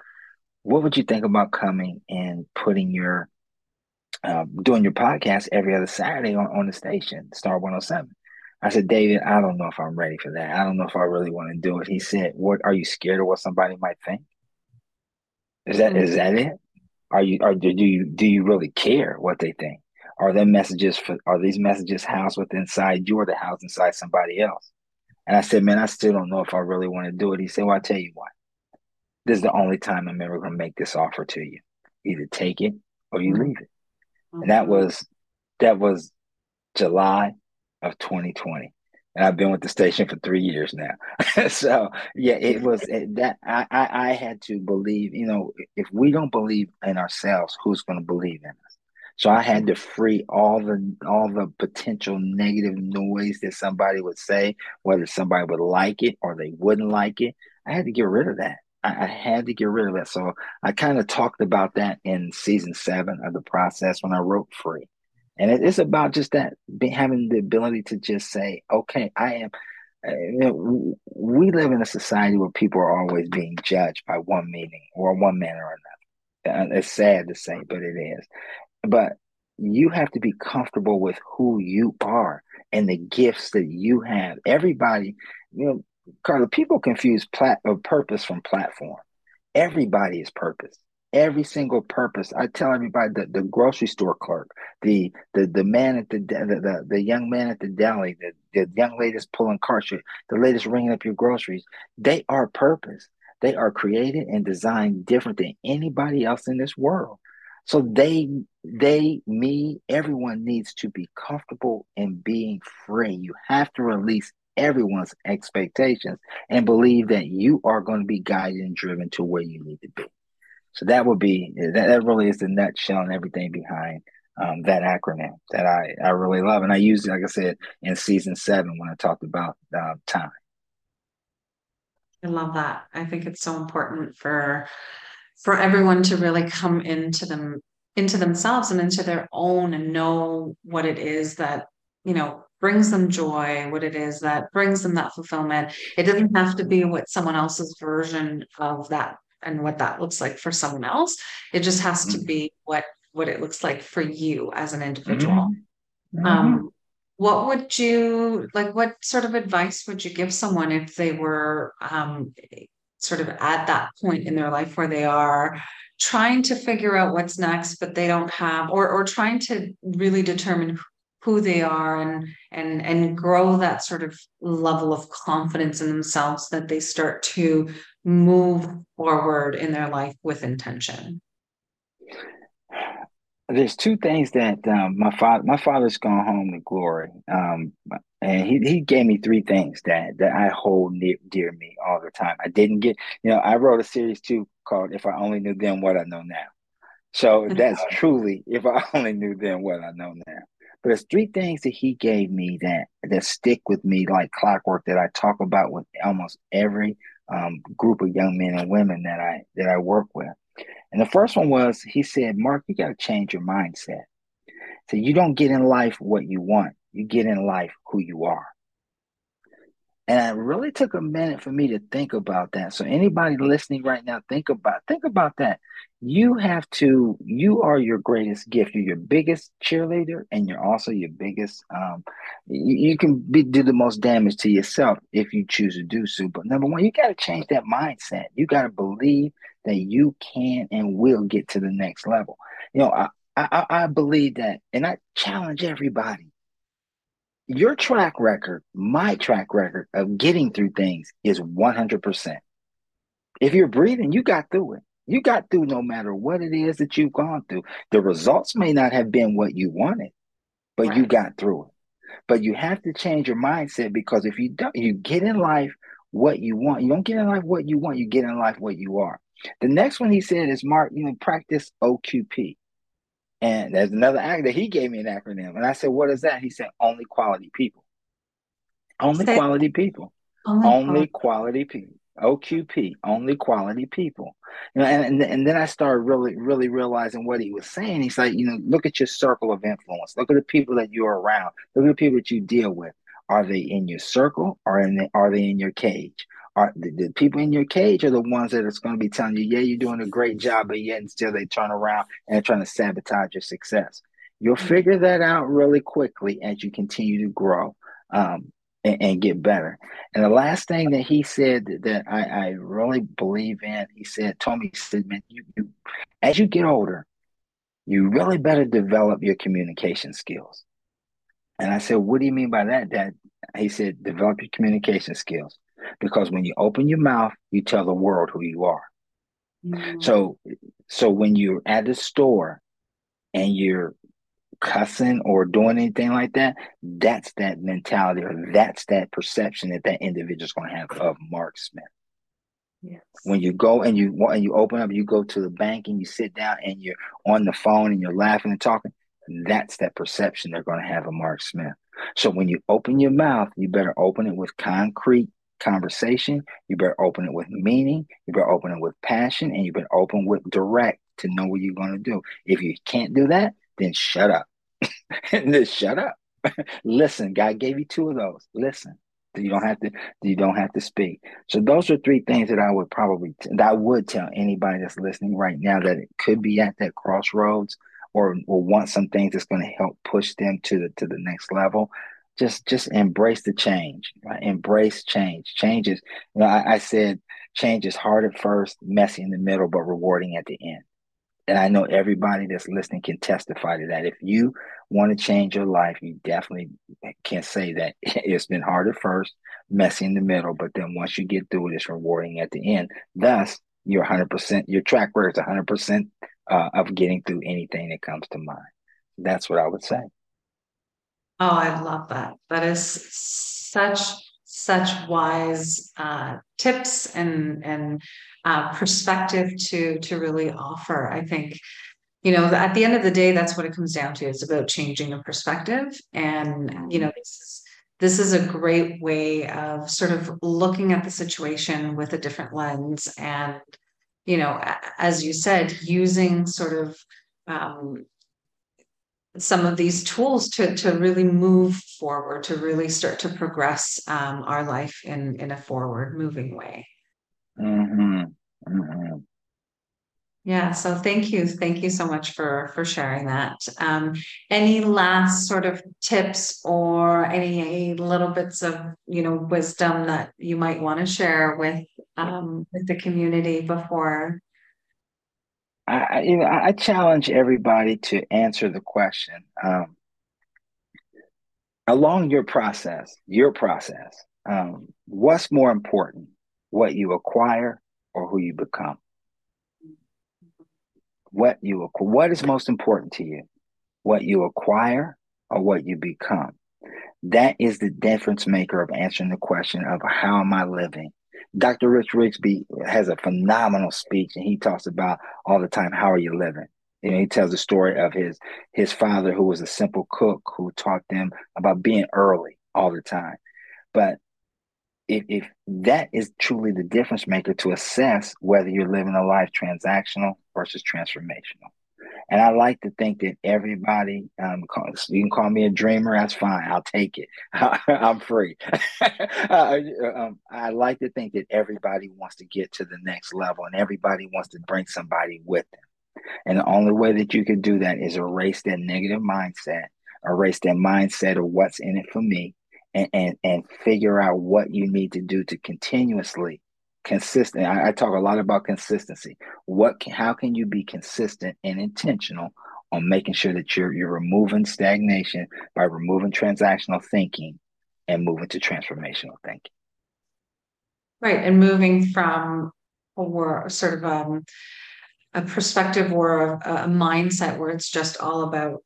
what would you think about coming and putting your uh, doing your podcast every other Saturday on, on the station, Star 107?" I said, David, I don't know if I'm ready for that. I don't know if I really want to do it. He said, What are you scared of what somebody might think? Is that mm-hmm. that it? Are you are do you do you really care what they think? Are there messages for are these messages housed within inside you or the house inside somebody else? And I said, Man, I still don't know if I really want to do it. He said, Well, I'll tell you what. This is the only time I'm ever gonna make this offer to you. Either take it or you mm-hmm. leave it. Mm-hmm. And that was that was July of 2020 and I've been with the station for three years now. so yeah, it was it, that I, I, I had to believe. You know, if we don't believe in ourselves, who's going to believe in us? So I had to free all the all the potential negative noise that somebody would say, whether somebody would like it or they wouldn't like it. I had to get rid of that. I, I had to get rid of that. So I kind of talked about that in season seven of the process when I wrote Free. And it is about just that having the ability to just say, okay, I am. Uh, you know, we live in a society where people are always being judged by one meaning or one manner or another. It's sad to say, but it is. But you have to be comfortable with who you are and the gifts that you have. Everybody, you know, Carla, people confuse plat- uh, purpose from platform. Everybody is purpose every single purpose. I tell everybody that the grocery store clerk, the the the man at the the, the, the young man at the deli, the, the young lady pulling carts, the that's ringing up your groceries, they are purpose. They are created and designed different than anybody else in this world. So they they me everyone needs to be comfortable in being free. You have to release everyone's expectations and believe that you are going to be guided and driven to where you need to be. So that would be that, that really is the nutshell and everything behind um, that acronym that I, I really love. And I used it, like I said, in season seven when I talked about uh, time. I love that. I think it's so important for for everyone to really come into them into themselves and into their own and know what it is that you know brings them joy what it is that brings them that fulfillment it doesn't have to be what someone else's version of that and what that looks like for someone else. It just has to mm-hmm. be what what it looks like for you as an individual. Mm-hmm. mm-hmm. Um, what would you like? What sort of advice would you give someone if they were um, sort of at that point in their life where they are trying to figure out what's next, but they don't have, or or trying to really determine who they are and and and grow that sort of level of confidence in themselves that they start to move forward in their life with intention? There's two things that um, my father my father's gone home to glory, um, and he, he gave me three things that that I hold near dear me all the time. I didn't get you know I wrote a series too called "If I Only Knew Then What I Know Now." So that's truly if I only knew then what I know now. But there's three things that he gave me that that stick with me like clockwork that I talk about with almost every um, group of young men and women that I that I work with. And the first one was he said, Mark, you got to change your mindset. So you don't get in life what you want, you get in life who you are. And it really took a minute for me to think about that. So anybody listening right now, think about think about that. You have to. You are your greatest gift. You're your biggest cheerleader, and you're also your biggest. Um, you, you can be, do the most damage to yourself if you choose to do so. But number one, you got to change that mindset. You got to believe that you can and will get to the next level. You know, I, I, I believe that, and I challenge everybody. Your track record, my track record of getting through things is 100%. If you're breathing, you got through it. You got through no matter what it is that you've gone through. The results may not have been what you wanted, but right. you got through it. But you have to change your mindset because if you don't, you get in life what you want. You don't get in life what you want. You get in life what you are. The next one he said is Mark, you know, practice OQP. And there's another actor. That he gave me an acronym, and I said, "What is that?" He said, "Only quality people. Only Say, quality people. Only, only quality people." OQP, only quality people. You know, and, and and then I started really, really realizing what he was saying. He's like, you know, look at your circle of influence. Look at the people that you're around. Look at the people that you deal with. Are they in your circle or in the, are they in your cage? Are the, the people in your cage are the ones that are going to be telling you, yeah, you're doing a great job, but yet until they turn around and trying to sabotage your success. You'll mm-hmm. figure that out really quickly as you continue to grow. Um, and, and, get better. And the last thing that he said that I, I really believe in, he said, Tommy said, man, you, you, as you get older, you really better develop your communication skills. And I said, what do you mean by that, Dad? He said, develop your communication skills. Because when you open your mouth, you tell the world who you are. Mm-hmm. So so when you're at the store and you're cussing or doing anything like that, that's that mentality or that's that perception that that individual is going to have of Mark Smith. Yes. When you go and you and you open up, you go to the bank and you sit down and you're on the phone and you're laughing and talking. That's that perception they're going to have of Mark Smith. So when you open your mouth, you better open it with concrete conversation. You better open it with meaning. You better open it with passion, and you better open with direct to know what you're going to do. If you can't do that, then shut up. Just shut up. Listen, God gave you two of those. Listen. You don't have to. You don't have to speak. So those are three things that I would probably that I would tell anybody that's listening right now that it could be at that crossroads or or want some things that's going to help push them to the to the next level. Just just embrace the change. Right? Embrace change. Change is. You know, I, I said change is hard at first, messy in the middle, but rewarding at the end and I know everybody that's listening can testify to that. If you want to change your life, you definitely can say that it's been hard at first, messy in the middle, but then once you get through it, it's rewarding at the end. Thus, you're 100%, your track record is 100% uh, of getting through anything that comes to mind. That's what I would say. Oh, I love that. That is such such wise uh, tips and and uh, perspective to to really offer. I think you know at the end of the day, that's what it comes down to. It's about changing a perspective, and you know this is this is a great way of sort of looking at the situation with a different lens and you know as you said using sort of um, some of these tools to to really move forward to really start to progress um, our life in in a forward moving way Mm-hmm. Mm-hmm. Yeah, so thank you. Thank you so much for for sharing that. Um, any last sort of tips or any little bits of you know wisdom that you might want to share with um, with the community before? I you know I challenge everybody to answer the question um, along your process. Your process. Um, what's more important, what you acquire or who you become. What you what is most important to you? What you acquire or what you become? That is the difference maker of answering the question of how am I living? Dr. Rich Rigsby has a phenomenal speech and he talks about all the time how are you living? Know, he tells the story of his his father who was a simple cook who taught them about being early all the time. But if, if that is truly the difference maker to assess whether you're living a life transactional versus transformational. And I like to think that everybody, um, you can call me a dreamer, that's fine. I'll take it. I'm free. uh, um, I like to think that everybody wants to get to the next level and everybody wants to bring somebody with them. And the only way that you can do that is erase that negative mindset, erase that mindset of what's in it for me, and, and, and figure out what you need to do to continuously consistent. I, I, talk a lot about consistency. What can, how can you be consistent and intentional on making sure that you're you're removing stagnation by removing transactional thinking and moving to transformational thinking. Right, and moving from or sort of um, a perspective or a, a mindset where it's just all about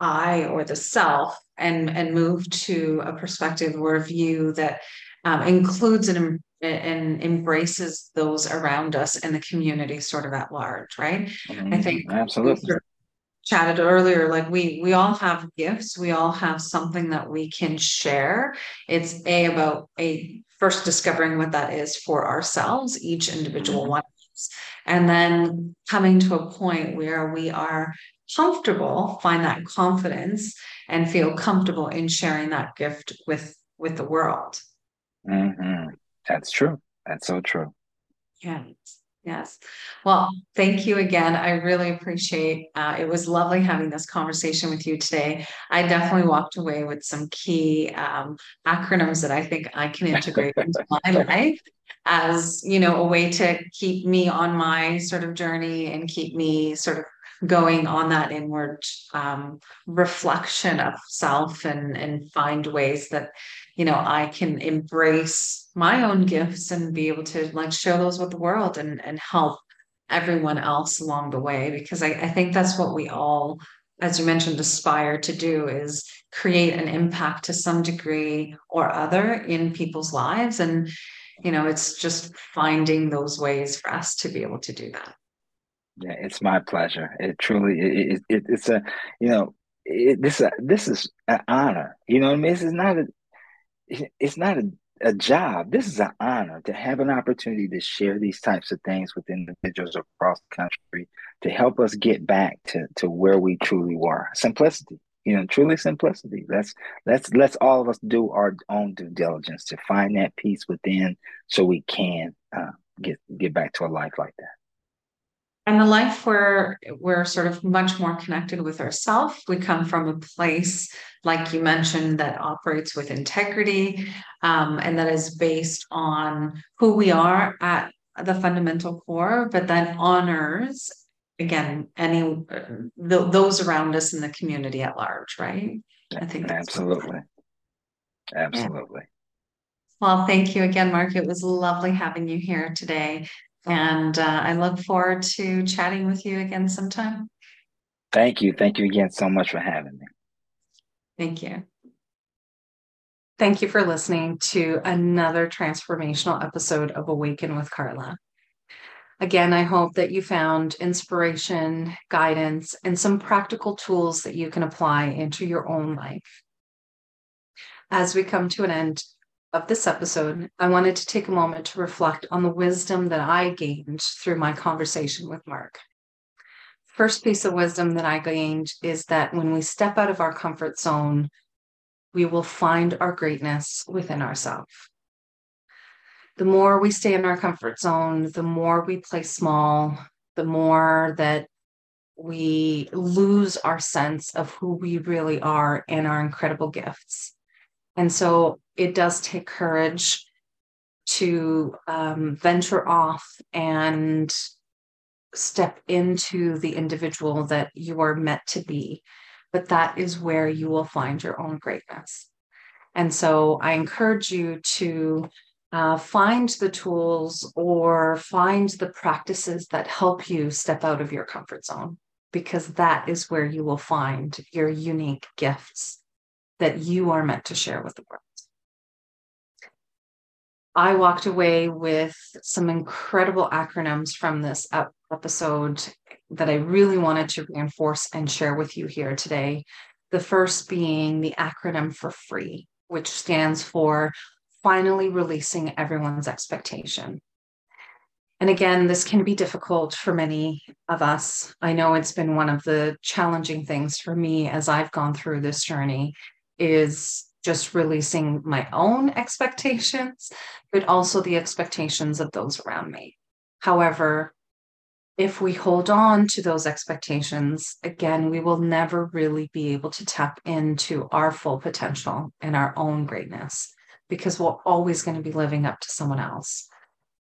I or the self, and and move to a perspective or a view that um, includes and, and embraces those around us and the community sort of at large, right? Mm-hmm. I think absolutely chatted earlier like we we all have gifts we all have something that we can share it's a about a first discovering what that is for ourselves each individual mm-hmm. one and then coming to a point where we are comfortable find that confidence and feel comfortable in sharing that gift with with the world mm-hmm. That's true that's so true yeah Yes. Well, thank you again. I really appreciate uh, it was lovely having this conversation with you today. I definitely walked away with some key um, acronyms that I think I can integrate into my life as you know a way to keep me on my sort of journey and keep me sort of going on that inward um, reflection of self and and find ways that you know i can embrace my own gifts and be able to like share those with the world and and help everyone else along the way because I, I think that's what we all as you mentioned aspire to do is create an impact to some degree or other in people's lives. And you know it's just finding those ways for us to be able to do that. Yeah it's my pleasure. It truly it, it, it's a you know it, this uh, this is an honor. You know what i mean? This is not a it's not a, a job. This is an honor to have an opportunity to share these types of things with individuals across the country to help us get back to, to where we truly were. Simplicity, you know, truly simplicity. Let's let's let's all of us do our own due diligence to find that peace within, so we can uh, get get back to a life like that and the life where we're sort of much more connected with ourselves we come from a place like you mentioned that operates with integrity um, and that is based on who we are at the fundamental core but then honors again any th- those around us in the community at large right? I think absolutely. absolutely. Yeah. well thank you again mark. It was lovely having you here today and uh, I look forward to chatting with you again sometime. Thank you. Thank you again so much for having me. Thank you. Thank you for listening to another transformational episode of Awaken with Carla. Again, I hope that you found inspiration, guidance, and some practical tools that you can apply into your own life. As we come to an end of this episode, I wanted to take a moment to reflect on the wisdom that I gained through my conversation with Mark. First piece of wisdom that I gained is that when we step out of our comfort zone, we will find our greatness within ourselves. The more we stay in our comfort zone, the more we play small, the more that we lose our sense of who we really are and our incredible gifts. And so it does take courage to um, venture off and step into the individual that you are meant to be. But that is where you will find your own greatness. And so I encourage you to uh, find the tools or find the practices that help you step out of your comfort zone, because that is where you will find your unique gifts that you are meant to share with the world. I walked away with some incredible acronyms from this episode that I really wanted to reinforce and share with you here today. The first being the acronym for FREE, which stands for finally releasing everyone's expectation. And again, this can be difficult for many of us. I know it's been one of the challenging things for me as I've gone through this journey is just releasing my own expectations, but also the expectations of those around me. However, if we hold on to those expectations, again, we will never really be able to tap into our full potential and our own greatness because we're always going to be living up to someone else.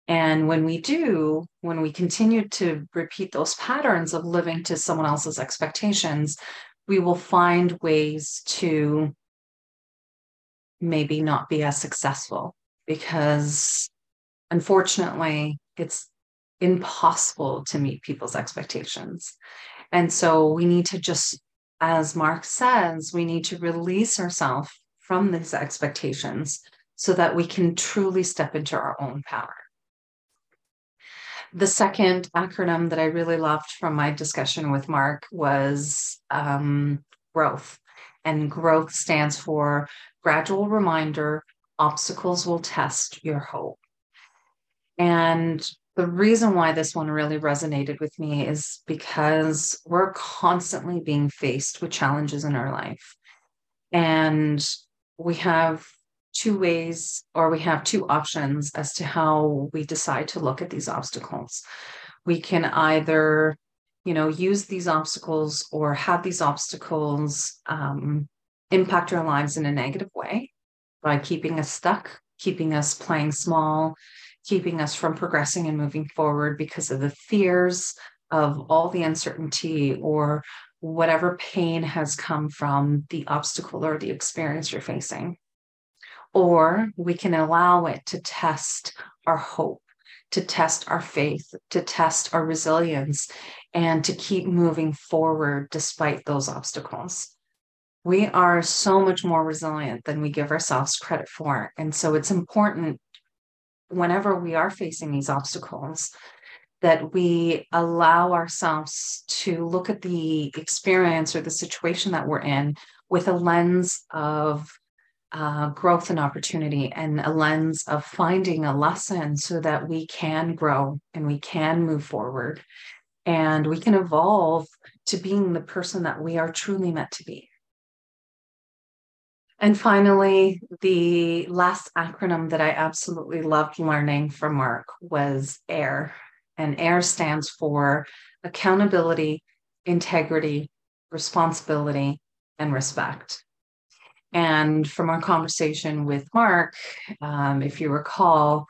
And when we do, when we continue to repeat those patterns of living to someone else's expectations, we will find ways to maybe not be as successful because unfortunately it's impossible to meet people's expectations. And so we need to just, as Mark says, we need to release ourselves from these expectations so that we can truly step into our own power. The second acronym that I really loved from my discussion with Mark was um, growth. And growth stands for gradual reminder obstacles will test your hope. And the reason why this one really resonated with me is because we're constantly being faced with challenges in our life. And we have two ways or we have two options as to how we decide to look at these obstacles. We can either, you know, use these obstacles or have these obstacles um, impact our lives in a negative way by keeping us stuck, keeping us playing small, keeping us from progressing and moving forward because of the fears of all the uncertainty or whatever pain has come from the obstacle or the experience you're facing or we can allow it to test our hope, to test our faith, to test our resilience, and to keep moving forward despite those obstacles. We are so much more resilient than we give ourselves credit for. And so it's important whenever we are facing these obstacles that we allow ourselves to look at the experience or the situation that we're in with a lens of uh, growth and opportunity and a lens of finding a lesson so that we can grow and we can move forward and we can evolve to being the person that we are truly meant to be. And finally, the last acronym that I absolutely loved learning from Mark was AIR. And AIR stands for accountability, integrity, responsibility, and respect. And from our conversation with Mark, um, if you recall,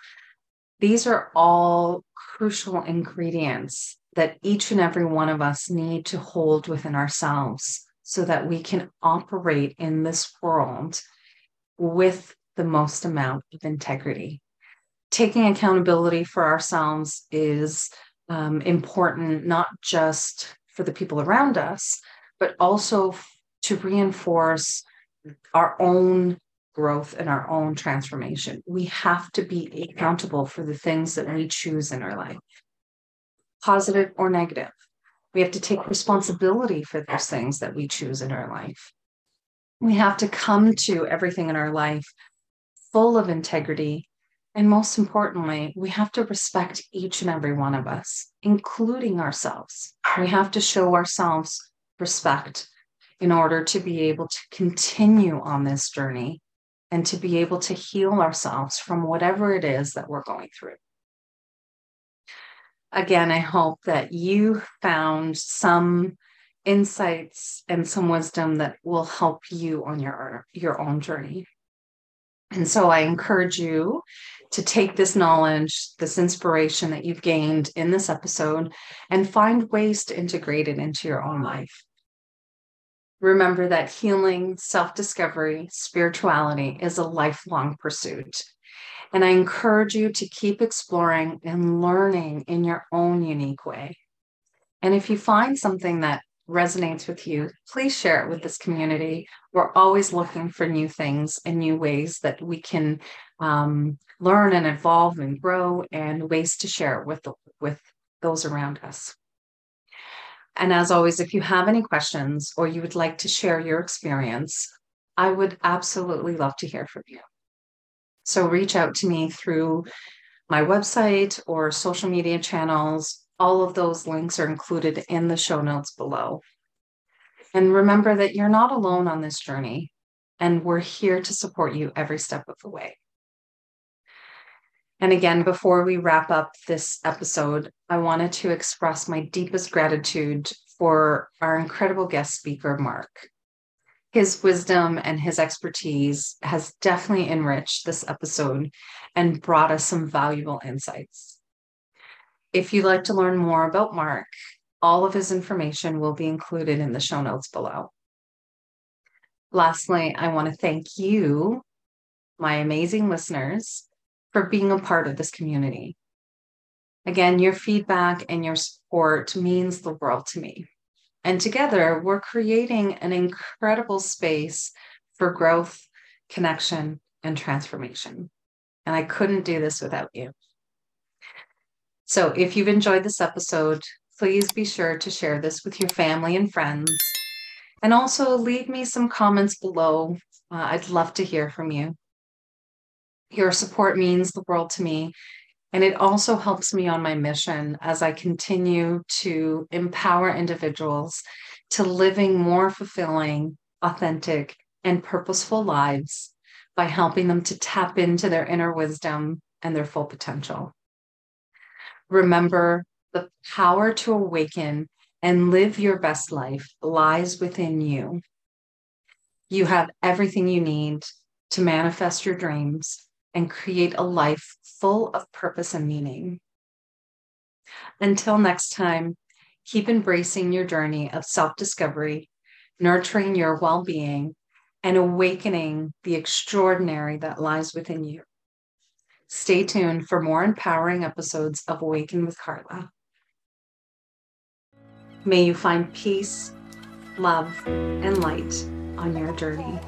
these are all crucial ingredients that each and every one of us need to hold within ourselves so that we can operate in this world with the most amount of integrity. Taking accountability for ourselves is um, important, not just for the people around us, but also to reinforce our own growth and our own transformation. We have to be accountable for the things that we choose in our life, positive or negative. We have to take responsibility for those things that we choose in our life. We have to come to everything in our life full of integrity. And most importantly, we have to respect each and every one of us, including ourselves. We have to show ourselves respect in order to be able to continue on this journey and to be able to heal ourselves from whatever it is that we're going through. Again, I hope that you found some insights and some wisdom that will help you on your, your own journey. And so I encourage you to take this knowledge, this inspiration that you've gained in this episode, and find ways to integrate it into your own life remember that healing, self discovery, spirituality is a lifelong pursuit. And I encourage you to keep exploring and learning in your own unique way. And if you find something that resonates with you, please share it with this community. We're always looking for new things and new ways that we can um, learn and evolve and grow, and ways to share it with, with those around us. And as always, if you have any questions or you would like to share your experience, I would absolutely love to hear from you. So reach out to me through my website or social media channels. All of those links are included in the show notes below. And remember that you're not alone on this journey, and we're here to support you every step of the way. And again, before we wrap up this episode, I wanted to express my deepest gratitude for our incredible guest speaker, Mark. His wisdom and his expertise has definitely enriched this episode and brought us some valuable insights. If you'd like to learn more about Mark, all of his information will be included in the show notes below. Lastly, I want to thank you, my amazing listeners, for being a part of this community. Again, your feedback and your support means the world to me. And together, we're creating an incredible space for growth, connection, and transformation. And I couldn't do this without you. So if you've enjoyed this episode, please be sure to share this with your family and friends. And also leave me some comments below. Uh, I'd love to hear from you. Your support means the world to me. And it also helps me on my mission as I continue to empower individuals to living more fulfilling, authentic, and purposeful lives by helping them to tap into their inner wisdom and their full potential. Remember, the power to awaken and live your best life lies within you. You have everything you need to manifest your dreams and create a life full of purpose and meaning. Until next time, keep embracing your journey of self discovery, nurturing your well being, and awakening the extraordinary that lies within you. Stay tuned for more empowering episodes of Awaken with Carla. May you find peace, love, and light on your journey.